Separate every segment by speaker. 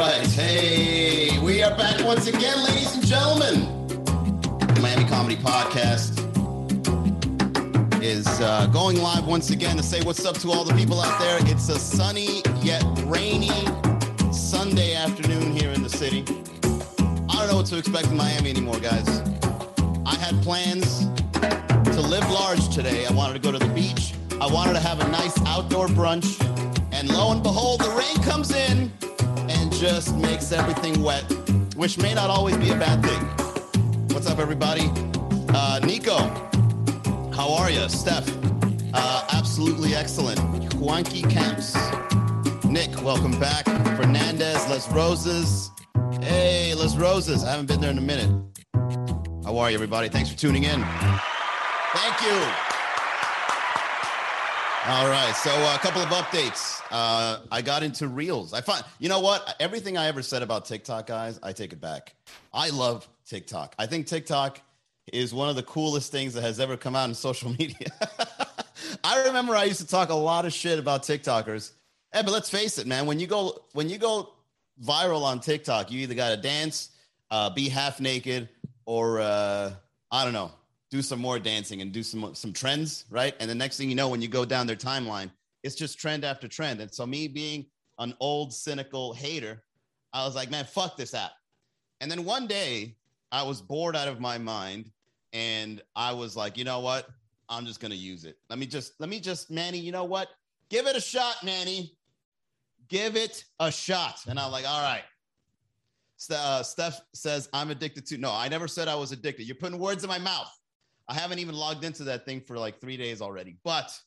Speaker 1: right. Hey, we are back once again, ladies and gentlemen. The Miami Comedy Podcast is uh, going live once again to say what's up to all the people out there. It's a sunny yet rainy Sunday afternoon here in the city. I don't know what to expect in Miami anymore, guys. I had plans to live large today. I wanted to go to the beach. I wanted to have a nice outdoor brunch. And lo and behold, the rain comes in just makes everything wet, which may not always be a bad thing. What's up, everybody? Uh, Nico, how are you? Steph, uh, absolutely excellent. Juanqui Camps, Nick, welcome back. Fernandez, Las Rosas. Hey, Las Rosas, I haven't been there in a minute. How are you, everybody? Thanks for tuning in. Thank you. All right, so uh, a couple of updates. Uh, I got into Reels. I find, you know what? Everything I ever said about TikTok, guys, I take it back. I love TikTok. I think TikTok is one of the coolest things that has ever come out in social media. I remember I used to talk a lot of shit about TikTokers. Hey, but let's face it, man. When you go when you go viral on TikTok, you either got to dance, uh, be half naked, or uh, I don't know, do some more dancing and do some some trends, right? And the next thing you know, when you go down their timeline, it's just trend after trend. And so me being an old cynical hater, I was like, man, fuck this app. And then one day I was bored out of my mind and I was like, you know what? I'm just gonna use it. Let me just let me just, Manny, you know what? Give it a shot, Manny. Give it a shot. And I'm like, all right. Uh, Steph says, I'm addicted to. No, I never said I was addicted. You're putting words in my mouth. I haven't even logged into that thing for like three days already, but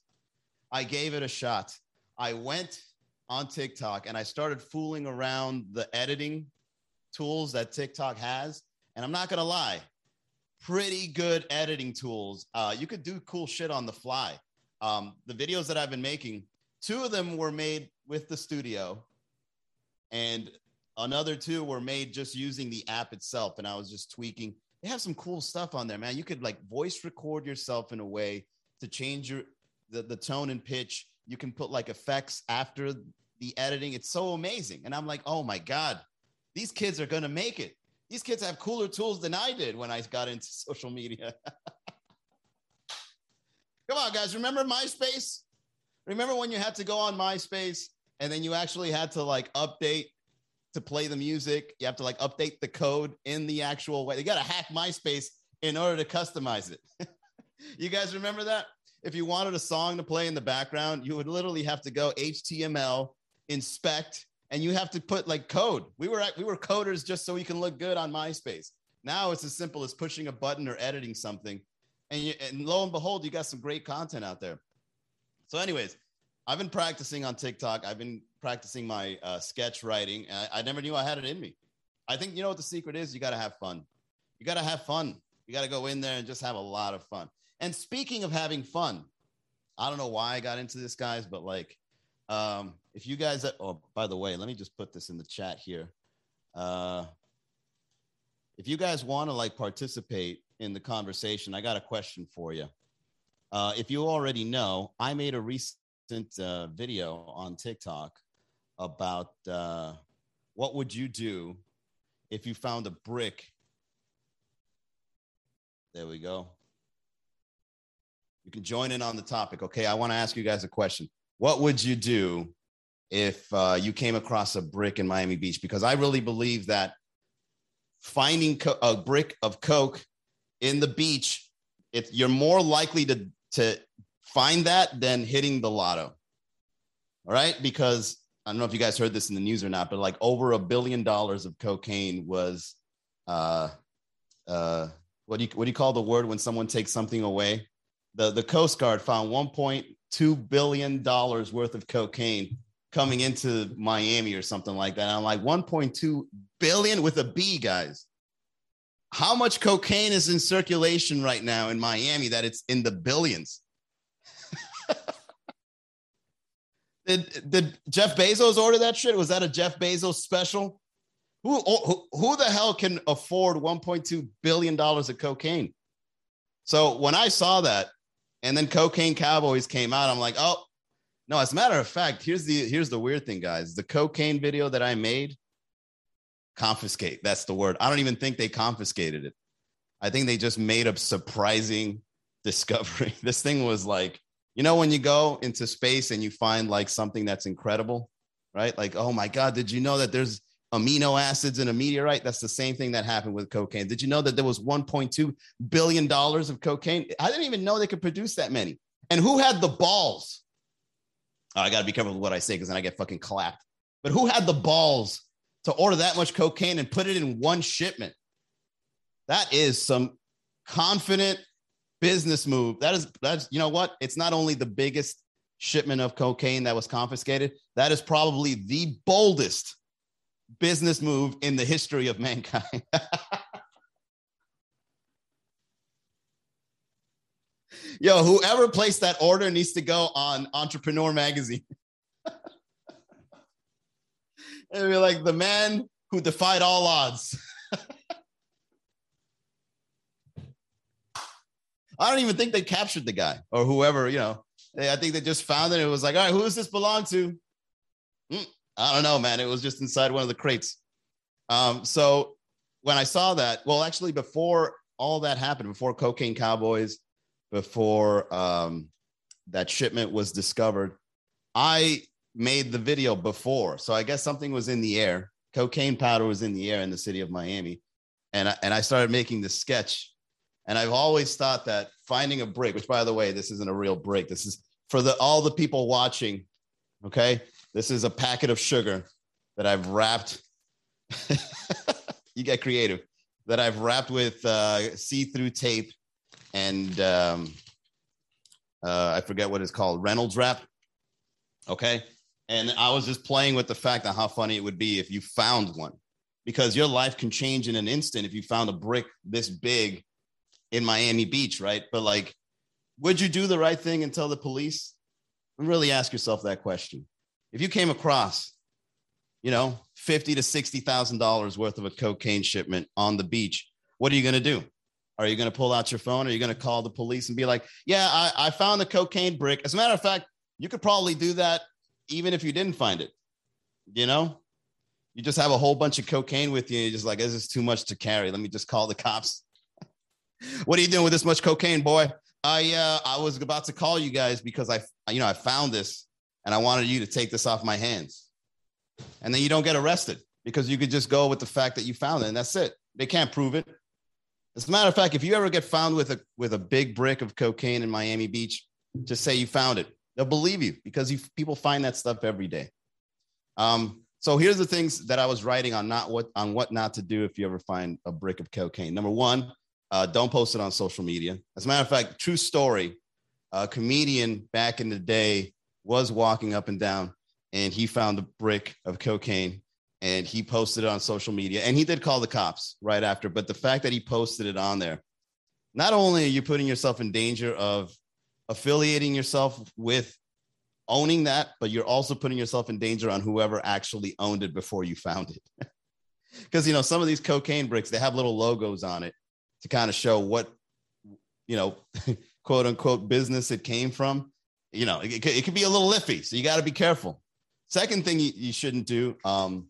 Speaker 1: I gave it a shot. I went on TikTok and I started fooling around the editing tools that TikTok has. And I'm not going to lie, pretty good editing tools. Uh, you could do cool shit on the fly. Um, the videos that I've been making, two of them were made with the studio, and another two were made just using the app itself. And I was just tweaking. They have some cool stuff on there, man. You could like voice record yourself in a way to change your the, the tone and pitch. You can put like effects after the editing. It's so amazing. And I'm like, oh my God, these kids are gonna make it. These kids have cooler tools than I did when I got into social media. Come on, guys. Remember MySpace? Remember when you had to go on MySpace and then you actually had to like update to play the music? You have to like update the code in the actual way. You got to hack MySpace in order to customize it. you guys remember that? If you wanted a song to play in the background, you would literally have to go HTML, inspect, and you have to put like code. We were we were coders just so we can look good on MySpace. Now it's as simple as pushing a button or editing something, and, you, and lo and behold, you got some great content out there. So, anyways, I've been practicing on TikTok. I've been practicing my uh, sketch writing. I, I never knew I had it in me. I think you know what the secret is. You got to have fun. You got to have fun. You got to go in there and just have a lot of fun. And speaking of having fun, I don't know why I got into this, guys, but like, um, if you guys, oh, by the way, let me just put this in the chat here. Uh, if you guys want to like participate in the conversation, I got a question for you. Uh, if you already know, I made a recent uh, video on TikTok about uh, what would you do if you found a brick. There we go. You can join in on the topic. Okay, I want to ask you guys a question. What would you do if uh, you came across a brick in Miami Beach? Because I really believe that finding co- a brick of coke in the beach, if you're more likely to to find that than hitting the lotto. All right, because I don't know if you guys heard this in the news or not, but like over a billion dollars of cocaine was, uh, uh, what do you what do you call the word when someone takes something away? The, the Coast Guard found $1.2 billion worth of cocaine coming into Miami or something like that. And I'm like, 1.2 billion with a B, guys. How much cocaine is in circulation right now in Miami that it's in the billions? did, did Jeff Bezos order that shit? Was that a Jeff Bezos special? Who, oh, who, who the hell can afford $1.2 billion of cocaine? So when I saw that, and then Cocaine Cowboys came out. I'm like, oh, no. As a matter of fact, here's the here's the weird thing, guys. The cocaine video that I made, confiscate. That's the word. I don't even think they confiscated it. I think they just made a surprising discovery. This thing was like, you know, when you go into space and you find like something that's incredible, right? Like, oh my God, did you know that there's amino acids in a meteorite? That's the same thing that happened with cocaine. Did you know that there was 1.2 billion dollars of cocaine? I didn't even know they could produce that many. And who had the balls? Oh, I got to be careful with what I say because then I get fucking clapped. But who had the balls to order that much cocaine and put it in one shipment? That is some confident business move. That is that's you know what? It's not only the biggest shipment of cocaine that was confiscated, that is probably the boldest business move in the history of mankind. Yo, whoever placed that order needs to go on Entrepreneur Magazine. and be like the man who defied all odds. I don't even think they captured the guy or whoever, you know. I think they just found it. It was like, all right, who does this belong to? I don't know, man. It was just inside one of the crates. Um, so when I saw that, well, actually, before all that happened, before Cocaine Cowboys, before um, that shipment was discovered, I made the video before. So I guess something was in the air. Cocaine powder was in the air in the city of Miami. And I, and I started making the sketch. And I've always thought that finding a break, which by the way, this isn't a real break. This is for the all the people watching. Okay. This is a packet of sugar that I've wrapped. you get creative. That I've wrapped with uh, see-through tape and um, uh, I forget what it's called, Reynolds wrap. Okay. And I was just playing with the fact of how funny it would be if you found one, because your life can change in an instant if you found a brick this big in Miami Beach, right? But like, would you do the right thing and tell the police? And really ask yourself that question if you came across, you know, fifty to sixty thousand dollars worth of a cocaine shipment on the beach, what are you going to do? Are you going to pull out your phone? Are you going to call the police and be like, "Yeah, I, I found the cocaine brick"? As a matter of fact, you could probably do that even if you didn't find it. You know, you just have a whole bunch of cocaine with you. And you're just like, this is too much to carry. Let me just call the cops. what are you doing with this much cocaine, boy? I uh, I was about to call you guys because I you know I found this and I wanted you to take this off my hands. And then you don't get arrested because you could just go with the fact that you found it and that's it. They can't prove it. As a matter of fact, if you ever get found with a with a big brick of cocaine in Miami Beach, just say you found it. They'll believe you because you, people find that stuff every day. Um, so here's the things that I was writing on not what on what not to do if you ever find a brick of cocaine. Number one, uh, don't post it on social media. As a matter of fact, true story. A comedian back in the day was walking up and down and he found the brick of cocaine and he posted it on social media and he did call the cops right after. But the fact that he posted it on there not only are you putting yourself in danger of affiliating yourself with owning that but you're also putting yourself in danger on whoever actually owned it before you found it. Because you know some of these cocaine bricks they have little logos on it to kind of show what you know quote unquote business it came from you know, it, it could be a little iffy. So you got to be careful. Second thing you, you shouldn't do. Um,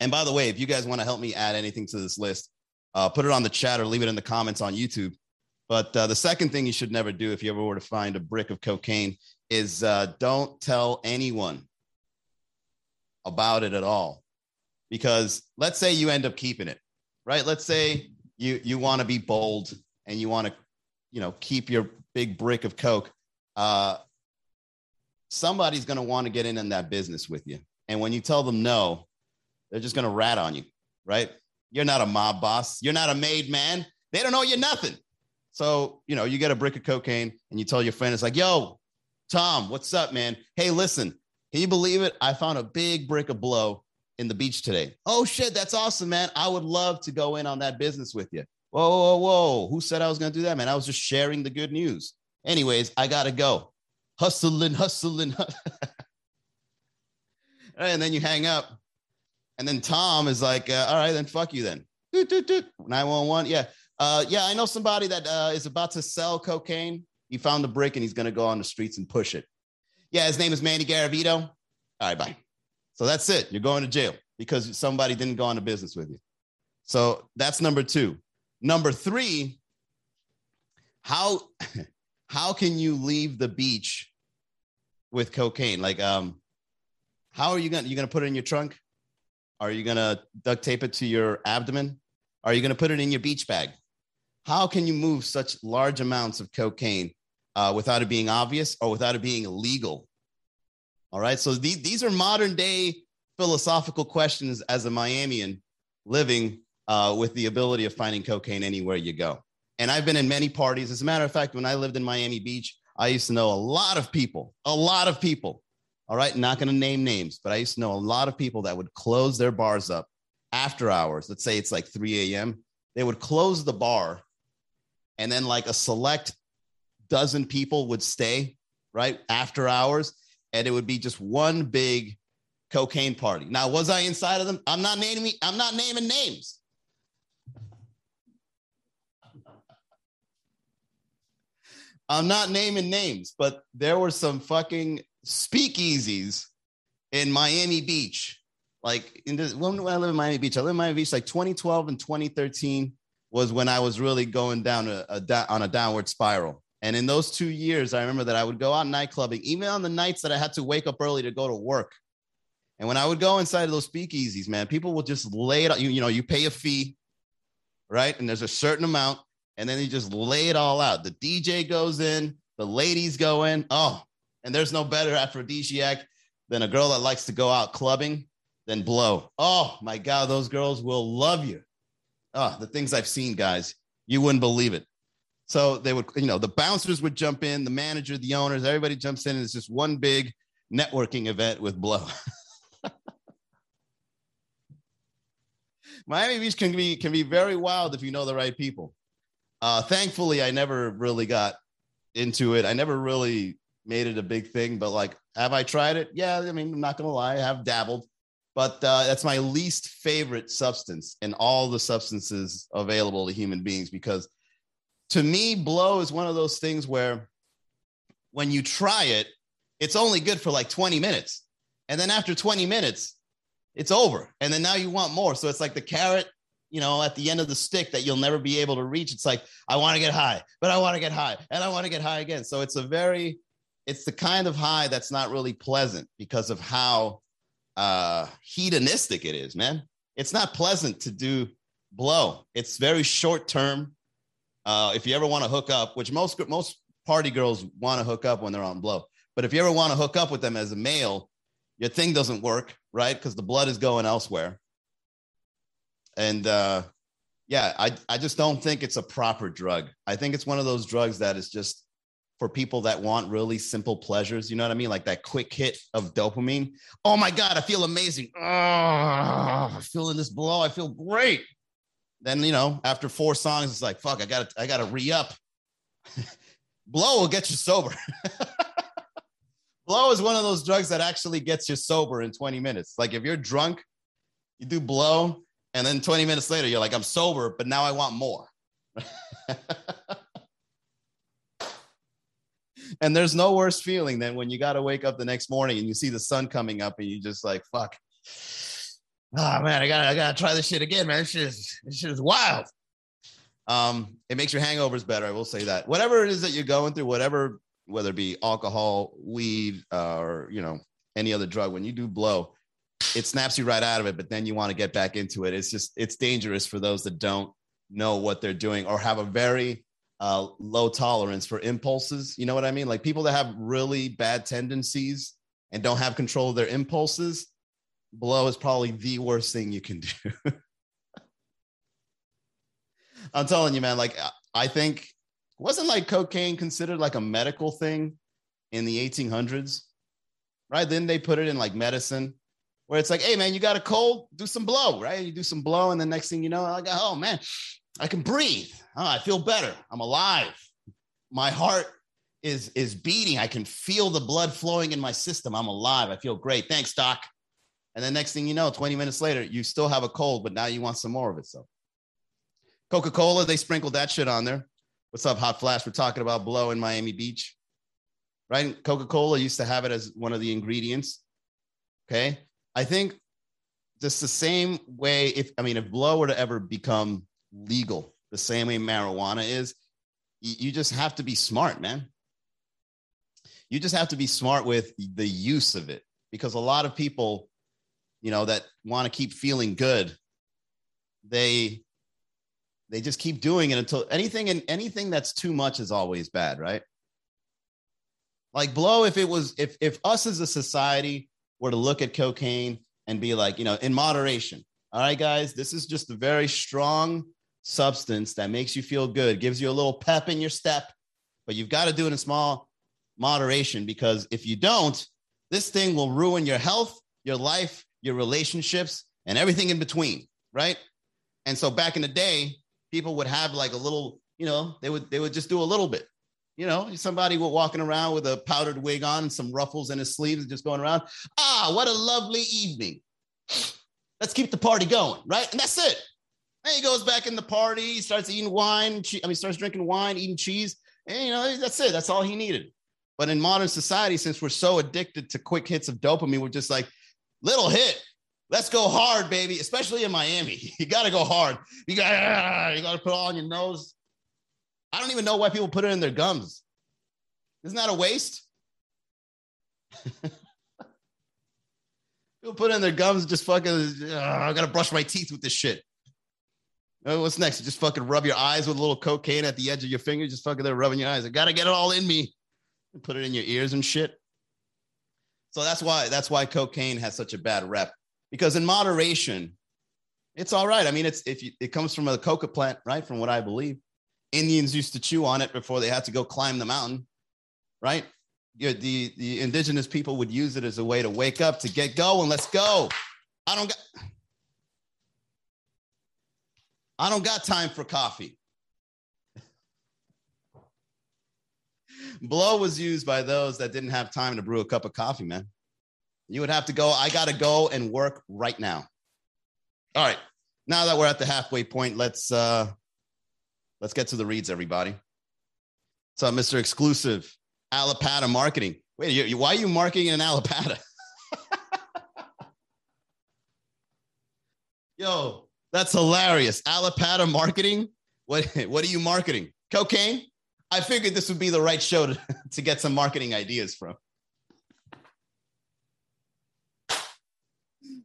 Speaker 1: and by the way, if you guys want to help me add anything to this list, uh, put it on the chat or leave it in the comments on YouTube. But uh, the second thing you should never do if you ever were to find a brick of cocaine is uh, don't tell anyone about it at all. Because let's say you end up keeping it, right? Let's say you you want to be bold and you want to, you know, keep your big brick of coke. Uh, somebody's going to want to get in in that business with you. And when you tell them no, they're just going to rat on you, right? You're not a mob boss. You're not a made man. They don't know you're nothing. So, you know, you get a brick of cocaine and you tell your friend, it's like, yo, Tom, what's up, man? Hey, listen, can you believe it? I found a big brick of blow in the beach today. Oh, shit, that's awesome, man. I would love to go in on that business with you. Whoa, whoa, whoa. Who said I was going to do that, man? I was just sharing the good news. Anyways, I got to go hustling, hustling. and then you hang up. And then Tom is like, uh, all right, then fuck you then. 911. Yeah. Uh, yeah, I know somebody that uh, is about to sell cocaine. He found the brick and he's going to go on the streets and push it. Yeah, his name is Manny Garavito. All right, bye. So that's it. You're going to jail. because somebody didn't go on a business with you. So that's number two. Number three, how how can you leave the beach with cocaine? Like, um, how are you gonna you gonna put it in your trunk? Are you gonna duct tape it to your abdomen? Are you gonna put it in your beach bag? How can you move such large amounts of cocaine uh, without it being obvious or without it being illegal? All right. So these, these are modern day philosophical questions as a Miamian living uh, with the ability of finding cocaine anywhere you go. And I've been in many parties. As a matter of fact, when I lived in Miami Beach, I used to know a lot of people, a lot of people. All right. Not going to name names, but I used to know a lot of people that would close their bars up after hours. Let's say it's like 3 a.m. They would close the bar and then like a select dozen people would stay right after hours and it would be just one big cocaine party. Now, was I inside of them? I'm not naming I'm not naming names. I'm not naming names, but there were some fucking speakeasies in Miami Beach. Like in this, when, when I live in Miami Beach, I live in Miami Beach like 2012 and 2013 was when I was really going down a, a on a downward spiral. And in those two years, I remember that I would go out nightclubbing, even on the nights that I had to wake up early to go to work. And when I would go inside of those speakeasies, man, people would just lay it out. You, you know, you pay a fee, right? And there's a certain amount, and then you just lay it all out. The DJ goes in, the ladies go in. Oh, and there's no better aphrodisiac than a girl that likes to go out clubbing than blow. Oh my God, those girls will love you. Oh, the things I've seen, guys, you wouldn't believe it. So they would, you know, the bouncers would jump in, the manager, the owners, everybody jumps in, and it's just one big networking event with blow. Miami Beach can be can be very wild if you know the right people. Uh, thankfully, I never really got into it. I never really made it a big thing. But like, have I tried it? Yeah, I mean, I'm not gonna lie, I have dabbled. But uh, that's my least favorite substance in all the substances available to human beings because to me, blow is one of those things where when you try it, it's only good for like 20 minutes. And then after 20 minutes, it's over. And then now you want more. So it's like the carrot, you know, at the end of the stick that you'll never be able to reach. It's like, I want to get high, but I want to get high and I want to get high again. So it's a very, it's the kind of high that's not really pleasant because of how uh hedonistic it is, man. It's not pleasant to do blow. It's very short term. Uh, if you ever want to hook up, which most most party girls want to hook up when they're on blow, but if you ever want to hook up with them as a male, your thing doesn't work, right? Because the blood is going elsewhere. And uh, yeah, I I just don't think it's a proper drug. I think it's one of those drugs that is just for people that want really simple pleasures. You know what I mean? Like that quick hit of dopamine. Oh my God, I feel amazing. Oh, I'm feeling this blow. I feel great then you know after four songs it's like fuck i gotta i gotta re-up blow will get you sober blow is one of those drugs that actually gets you sober in 20 minutes like if you're drunk you do blow and then 20 minutes later you're like i'm sober but now i want more and there's no worse feeling than when you got to wake up the next morning and you see the sun coming up and you just like fuck oh man, I gotta I gotta try this shit again, man. This shit is this shit is wild. Um, it makes your hangovers better. I will say that. Whatever it is that you're going through, whatever, whether it be alcohol, weed, uh, or you know any other drug, when you do blow, it snaps you right out of it. But then you want to get back into it. It's just it's dangerous for those that don't know what they're doing or have a very uh, low tolerance for impulses. You know what I mean? Like people that have really bad tendencies and don't have control of their impulses blow is probably the worst thing you can do. I'm telling you, man, like I think wasn't like cocaine considered like a medical thing in the 1800s, right? Then they put it in like medicine where it's like, hey, man, you got a cold, do some blow, right? You do some blow, and the next thing you know, like, oh man, I can breathe. Oh, I feel better. I'm alive. My heart is is beating. I can feel the blood flowing in my system. I'm alive. I feel great. Thanks, doc. And the next thing you know, 20 minutes later, you still have a cold, but now you want some more of it. So Coca Cola, they sprinkled that shit on there. What's up, Hot Flash? We're talking about blow in Miami Beach, right? Coca Cola used to have it as one of the ingredients. Okay. I think just the same way. If I mean, if blow were to ever become legal, the same way marijuana is, you, just have to be smart, man. You just have to be smart with the use of it because a lot of people, you know, that want to keep feeling good, they they just keep doing it until anything and anything that's too much is always bad, right? Like blow, if it was if if us as a society were to look at cocaine and be like, you know, in moderation. All right, guys, this is just a very strong substance that makes you feel good, gives you a little pep in your step, but you've got to do it in small moderation because if you don't, this thing will ruin your health, your life, your relationships, and everything in between, right? And so back in the day, people would have like a little, you know, they would they would just do a little bit. You know, somebody walking around with a powdered wig on and some ruffles in his sleeves, just going around. Ah, what a lovely evening. Let's keep the party going, right? And that's it. And he goes back in the party, starts eating wine. I mean, starts drinking wine, eating cheese, and you know, that's it. That's all he needed. But in modern society, since we're so addicted to quick hits of dopamine, we're just like, little hit, let's go hard, baby. Especially in Miami, you got to go hard. You got you got to put all on your nose. I don't even know why people put it in their gums. Isn't that a waste? people put it in their gums, just fucking. I gotta brush my teeth with this shit. Oh, what's next? Just fucking rub your eyes with a little cocaine at the edge of your finger. Just fucking there rubbing your eyes. I gotta get it all in me. Put it in your ears and shit. So that's why that's why cocaine has such a bad rep because in moderation, it's all right. I mean, it's if you, it comes from a coca plant, right? From what I believe, Indians used to chew on it before they had to go climb the mountain, right? the the indigenous people would use it as a way to wake up, to get going. Let's go. I don't got I don't got time for coffee. Blow was used by those that didn't have time to brew a cup of coffee, man. You would have to go, I got to go and work right now. All right. Now that we're at the halfway point, let's uh let's get to the reads, everybody. So, Mr. Exclusive, Allapattah Marketing. Wait, you, you, why are you marketing in Allapattah? Yo, that's hilarious. Allapattah Marketing. What what are you marketing? Cocaine? I figured this would be the right show to, to get some marketing ideas from.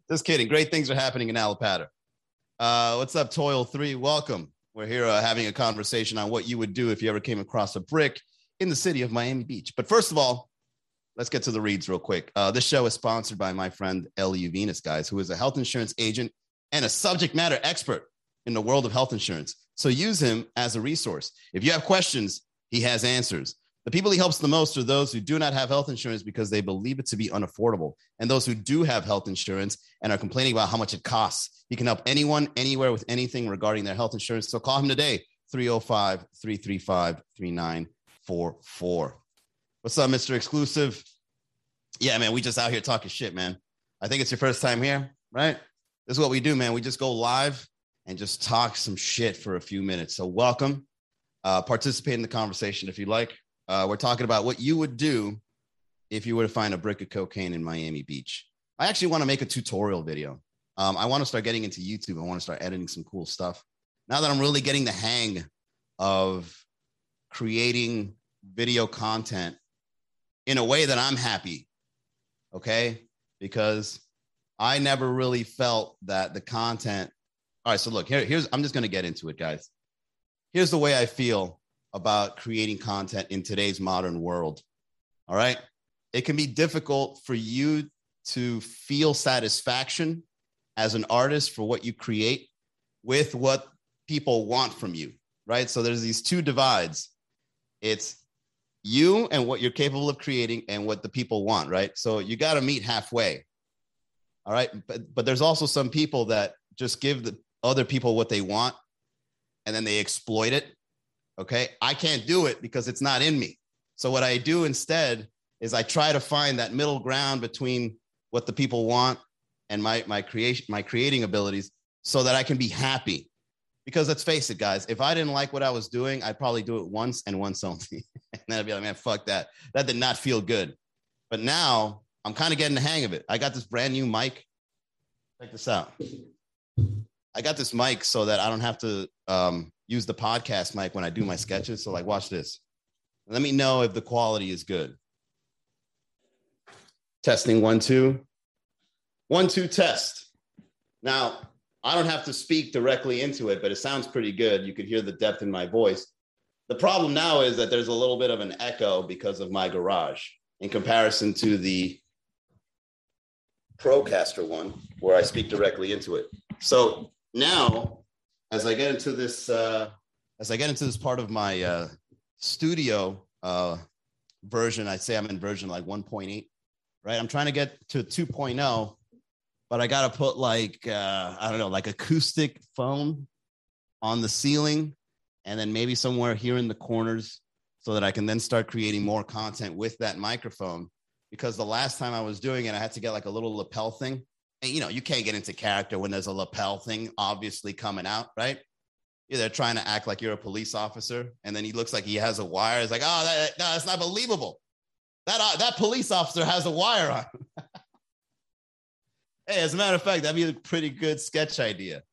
Speaker 1: Just kidding. Great things are happening in Allapattah. Uh, what's up, Toil Three? Welcome. We're here uh, having a conversation on what you would do if you ever came across a brick in the city of Miami Beach. But first of all, let's get to the reads real quick. Uh, this show is sponsored by my friend Eliu Venus, guys, who is a health insurance agent and a subject matter expert in the world of health insurance. So use him as a resource. If you have questions, he has answers. The people he helps the most are those who do not have health insurance because they believe it to be unaffordable, and those who do have health insurance and are complaining about how much it costs. He can help anyone, anywhere with anything regarding their health insurance. So call him today, 305 335 3944. What's up, Mr. Exclusive? Yeah, man, we just out here talking shit, man. I think it's your first time here, right? This is what we do, man. We just go live and just talk some shit for a few minutes. So welcome uh, participate in the conversation if you like. Uh, we're talking about what you would do if you were to find a brick of cocaine in Miami Beach. I actually want to make a tutorial video. Um, I want to start getting into YouTube. I want to start editing some cool stuff. Now that I'm really getting the hang of creating video content in a way that I'm happy. Okay. Because I never really felt that the content. All right. So look, here, here's, I'm just going to get into it, guys here's the way I feel about creating content in today's modern world. All right. It can be difficult for you to feel satisfaction as an artist for what you create with what people want from you. Right. So there's these two divides it's you and what you're capable of creating and what the people want. Right. So you got to meet halfway. All right. But, but there's also some people that just give the other people what they want and then they exploit it. Okay. I can't do it because it's not in me. So what I do instead is I try to find that middle ground between what the people want and my my creation my creating abilities so that I can be happy. Because let's face it, guys, if I didn't like what I was doing, I'd probably do it once and once only. and then I'd be like, man, fuck that. That did not feel good. But now I'm kind of getting the hang of it. I got this brand new mic. Check this out. I got this mic so that I don't have to um, use the podcast mic when I do my sketches. So, like, watch this. Let me know if the quality is good. Testing one, two. One, two, test. Now, I don't have to speak directly into it, but it sounds pretty good. You could hear the depth in my voice. The problem now is that there's a little bit of an echo because of my garage in comparison to the Procaster one, where I speak directly into it. So now, as I get into this, uh, as I get into this part of my uh, studio uh, version, I'd say I'm in version like 1.8, right? I'm trying to get to 2.0, but I got to put like uh, I don't know, like acoustic foam on the ceiling, and then maybe somewhere here in the corners, so that I can then start creating more content with that microphone. Because the last time I was doing it, I had to get like a little lapel thing, and you know you can't get into character when there's a lapel thing obviously coming out, right? Yeah, they're trying to act like you're a police officer, and then he looks like he has a wire. It's like, oh, that, that's not believable. That uh, that police officer has a wire on. hey, as a matter of fact, that'd be a pretty good sketch idea.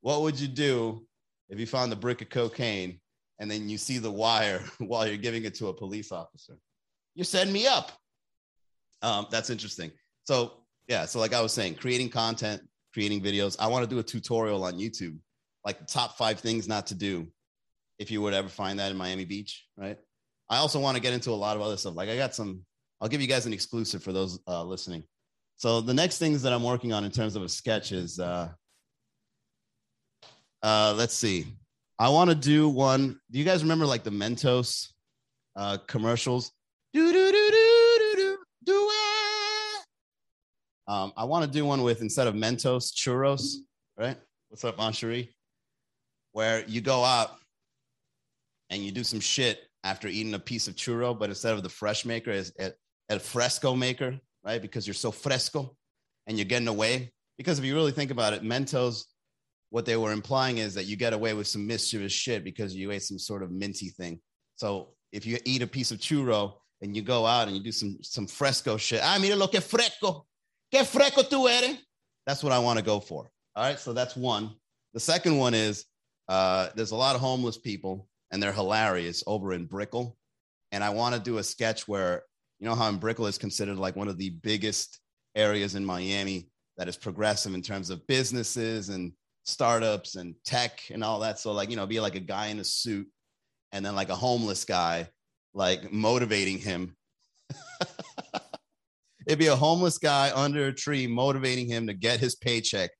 Speaker 1: What would you do if you found the brick of cocaine and then you see the wire while you're giving it to a police officer? You send me up. Um, that's interesting. So yeah, so like I was saying, creating content, creating videos. I want to do a tutorial on YouTube like the top five things not to do if you would ever find that in Miami Beach, right? I also want to get into a lot of other stuff. Like I got some, I'll give you guys an exclusive for those uh, listening. So the next things that I'm working on in terms of a sketch is, uh, uh, let's see, I want to do one. Do you guys remember like the Mentos uh, commercials? Do do do do do it. Um, I want to do one with instead of Mentos churros, right? What's up, Moncherie? where you go out and you do some shit after eating a piece of churro, but instead of the fresh maker, is el fresco maker, right? Because you're so fresco and you're getting away. Because if you really think about it, Mentos, what they were implying is that you get away with some mischievous shit because you ate some sort of minty thing. So if you eat a piece of churro and you go out and you do some some fresco shit, ah, mira lo que fresco, que fresco tú eres. That's what I want to go for. All right, so that's one. The second one is uh, there's a lot of homeless people, and they're hilarious over in Brickell. And I want to do a sketch where, you know, how in Brickell is considered like one of the biggest areas in Miami that is progressive in terms of businesses and startups and tech and all that. So, like, you know, be like a guy in a suit and then like a homeless guy, like motivating him. It'd be a homeless guy under a tree motivating him to get his paycheck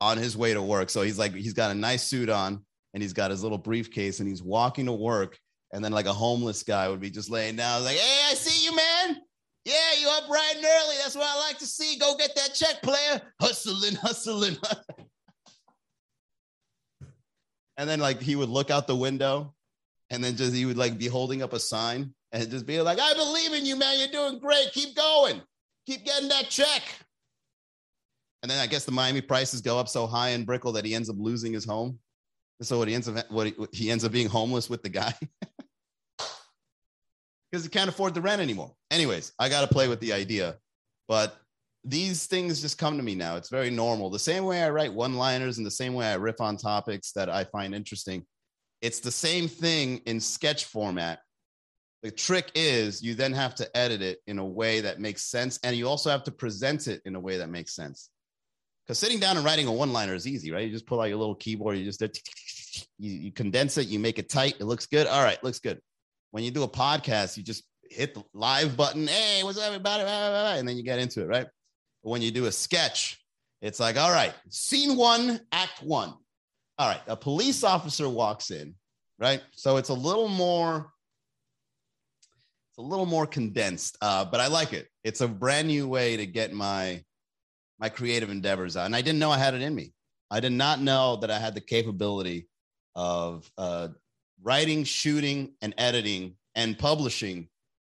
Speaker 1: on his way to work. So he's like, he's got a nice suit on and he's got his little briefcase and he's walking to work. And then like a homeless guy would be just laying down, like, hey, I see you, man. Yeah, you up bright and early. That's what I like to see. Go get that check, player. Hustling, hustling. and then like he would look out the window and then just he would like be holding up a sign and just be like, I believe in you, man. You're doing great. Keep going. Keep getting that check. And then I guess the Miami prices go up so high in Brickell that he ends up losing his home. So what he ends up what he, he ends up being homeless with the guy because he can't afford the rent anymore. Anyways, I got to play with the idea, but these things just come to me now. It's very normal. The same way I write one-liners and the same way I riff on topics that I find interesting. It's the same thing in sketch format. The trick is you then have to edit it in a way that makes sense, and you also have to present it in a way that makes sense. Because sitting down and writing a one liner is easy, right? You just pull out your little keyboard, you just you, condense it, you make it tight, it looks good. All right, looks good. When you do a podcast, you just hit the live button. Hey, what's up, everybody? And then you get into it, right? But when you do a sketch, it's like, all right, scene one, act one. All right, a police officer walks in, right? So it's a little more, a little more condensed, uh, but I like it. It's a brand new way to get my my creative endeavors out, and I didn't know I had it in me. I did not know that I had the capability of uh, writing, shooting, and editing and publishing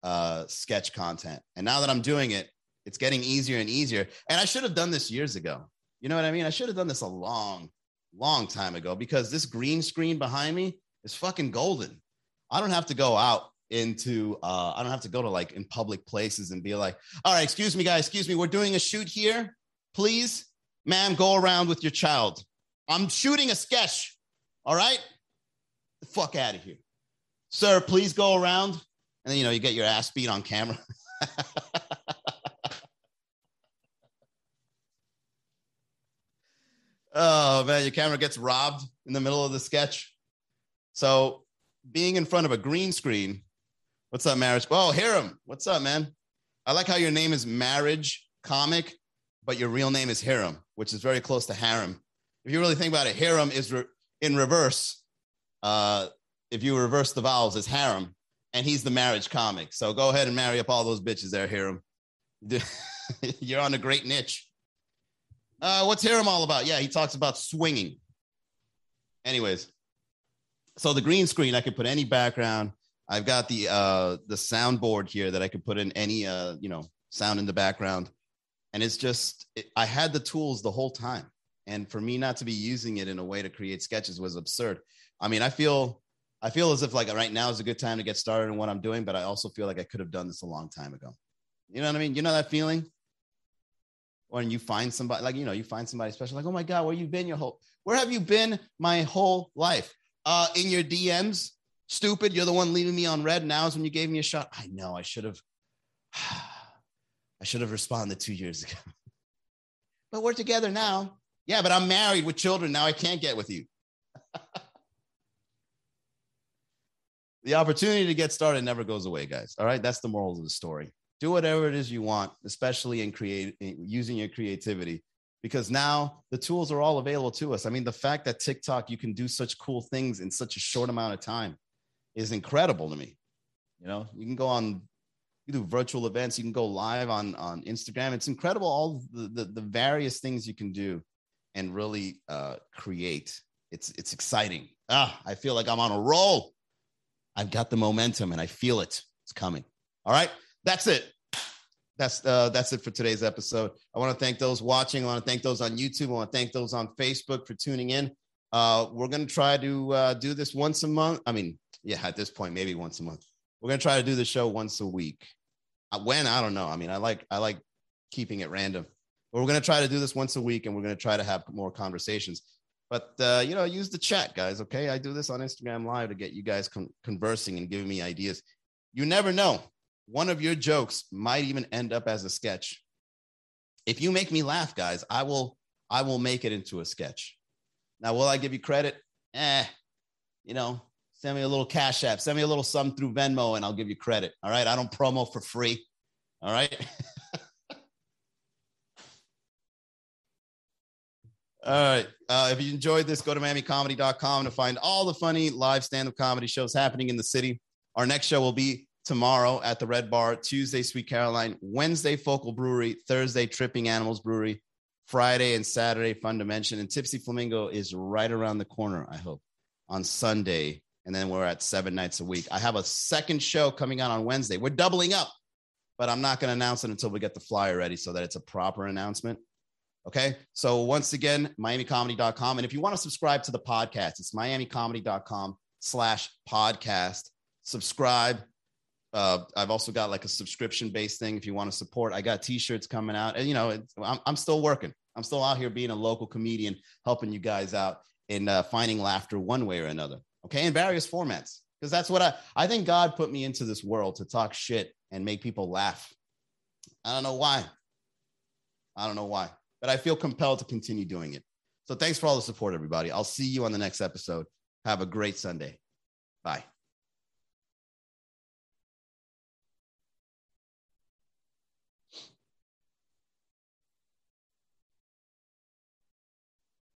Speaker 1: uh, sketch content. And now that I'm doing it, it's getting easier and easier. And I should have done this years ago. You know what I mean? I should have done this a long, long time ago because this green screen behind me is fucking golden. I don't have to go out into uh I don't have to go to like in public places and be like, all right, excuse me, guys, excuse me, we're doing a shoot here please Ma'am, go around with your child. I'm shooting a sketch. All right? The fuck out of here. Sir, please go around. And then, you know, you get your ass beat on camera. oh, man, your camera gets robbed in the middle of the sketch. So, being in front of a green screen, what's up, marriage? Oh, Hiram, what's up, man? I like how your name is Marriage Comic, but your real name is Hiram, which is very close to harem. If you really think about it, Hiram is re- in reverse. Uh, if you reverse the vowels, it's harem, and he's the marriage comic. So go ahead and marry up all those bitches there, Hiram. You're on a great niche. Uh, what's Hiram all about? Yeah, he talks about swinging. Anyways, so the green screen, I could put any background. I've got the uh, the soundboard here that I could put in any uh, you know sound in the background, and it's just it, I had the tools the whole time, and for me not to be using it in a way to create sketches was absurd. I mean, I feel I feel as if like right now is a good time to get started in what I'm doing, but I also feel like I could have done this a long time ago. You know what I mean? You know that feeling when you find somebody like you know you find somebody special, like oh my god, where you been your whole where have you been my whole life? Uh, in your DMs Stupid, you're the one leaving me on read. Now is when you gave me a shot. I know I should have. I should have responded two years ago. but we're together now. Yeah, but I'm married with children. Now I can't get with you. the opportunity to get started never goes away, guys. All right. That's the moral of the story. Do whatever it is you want, especially in create using your creativity, because now the tools are all available to us. I mean, the fact that TikTok, you can do such cool things in such a short amount of time is incredible to me. You know, you can go on, you do virtual events, you can go live on on Instagram. It's incredible all the the, the various things you can do and really uh, create. It's it's exciting. Ah, I feel like I'm on a roll. I've got the momentum and I feel it. It's coming. All right, that's it. That's uh, that's it for today's episode. I want to thank those watching. I want to thank those on YouTube. I want to thank those on Facebook for tuning in. Uh, we're going to try to uh, do this once a month. I mean, yeah, at this point, maybe once a month. We're gonna try to do the show once a week. Uh, when I don't know. I mean, I like I like keeping it random, but we're gonna try to do this once a week, and we're gonna try to have more conversations. But uh, you know, use the chat, guys. Okay, I do this on Instagram Live to get you guys con- conversing and giving me ideas. You never know. One of your jokes might even end up as a sketch. If you make me laugh, guys, I will I will make it into a sketch. Now, will I give you credit? Eh, you know, Send me a little cash app. Send me a little sum through Venmo and I'll give you credit. All right. I don't promo for free. All right. all right. Uh, if you enjoyed this, go to MiamiComedy.com to find all the funny live stand up comedy shows happening in the city. Our next show will be tomorrow at the Red Bar, Tuesday, Sweet Caroline, Wednesday, Focal Brewery, Thursday, Tripping Animals Brewery, Friday and Saturday, Fun Dimension. And Tipsy Flamingo is right around the corner, I hope, on Sunday, and then we're at seven nights a week. I have a second show coming out on Wednesday. We're doubling up, but I'm not going to announce it until we get the flyer ready so that it's a proper announcement. Okay. So once again, miamicomedy.com. And if you want to subscribe to the podcast, it's miamicomedy.com slash podcast. Subscribe. Uh, I've also got like a subscription based thing if you want to support. I got t-shirts coming out and you know, I'm, I'm still working. I'm still out here being a local comedian, helping you guys out in uh, finding laughter one way or another okay, in various formats. Because that's what I I think God put me into this world to talk shit and make people laugh. I don't know why. I don't know why, but I feel compelled to continue doing it. So thanks for all the support, everybody. I'll see you on the next episode. Have a great Sunday. Bye.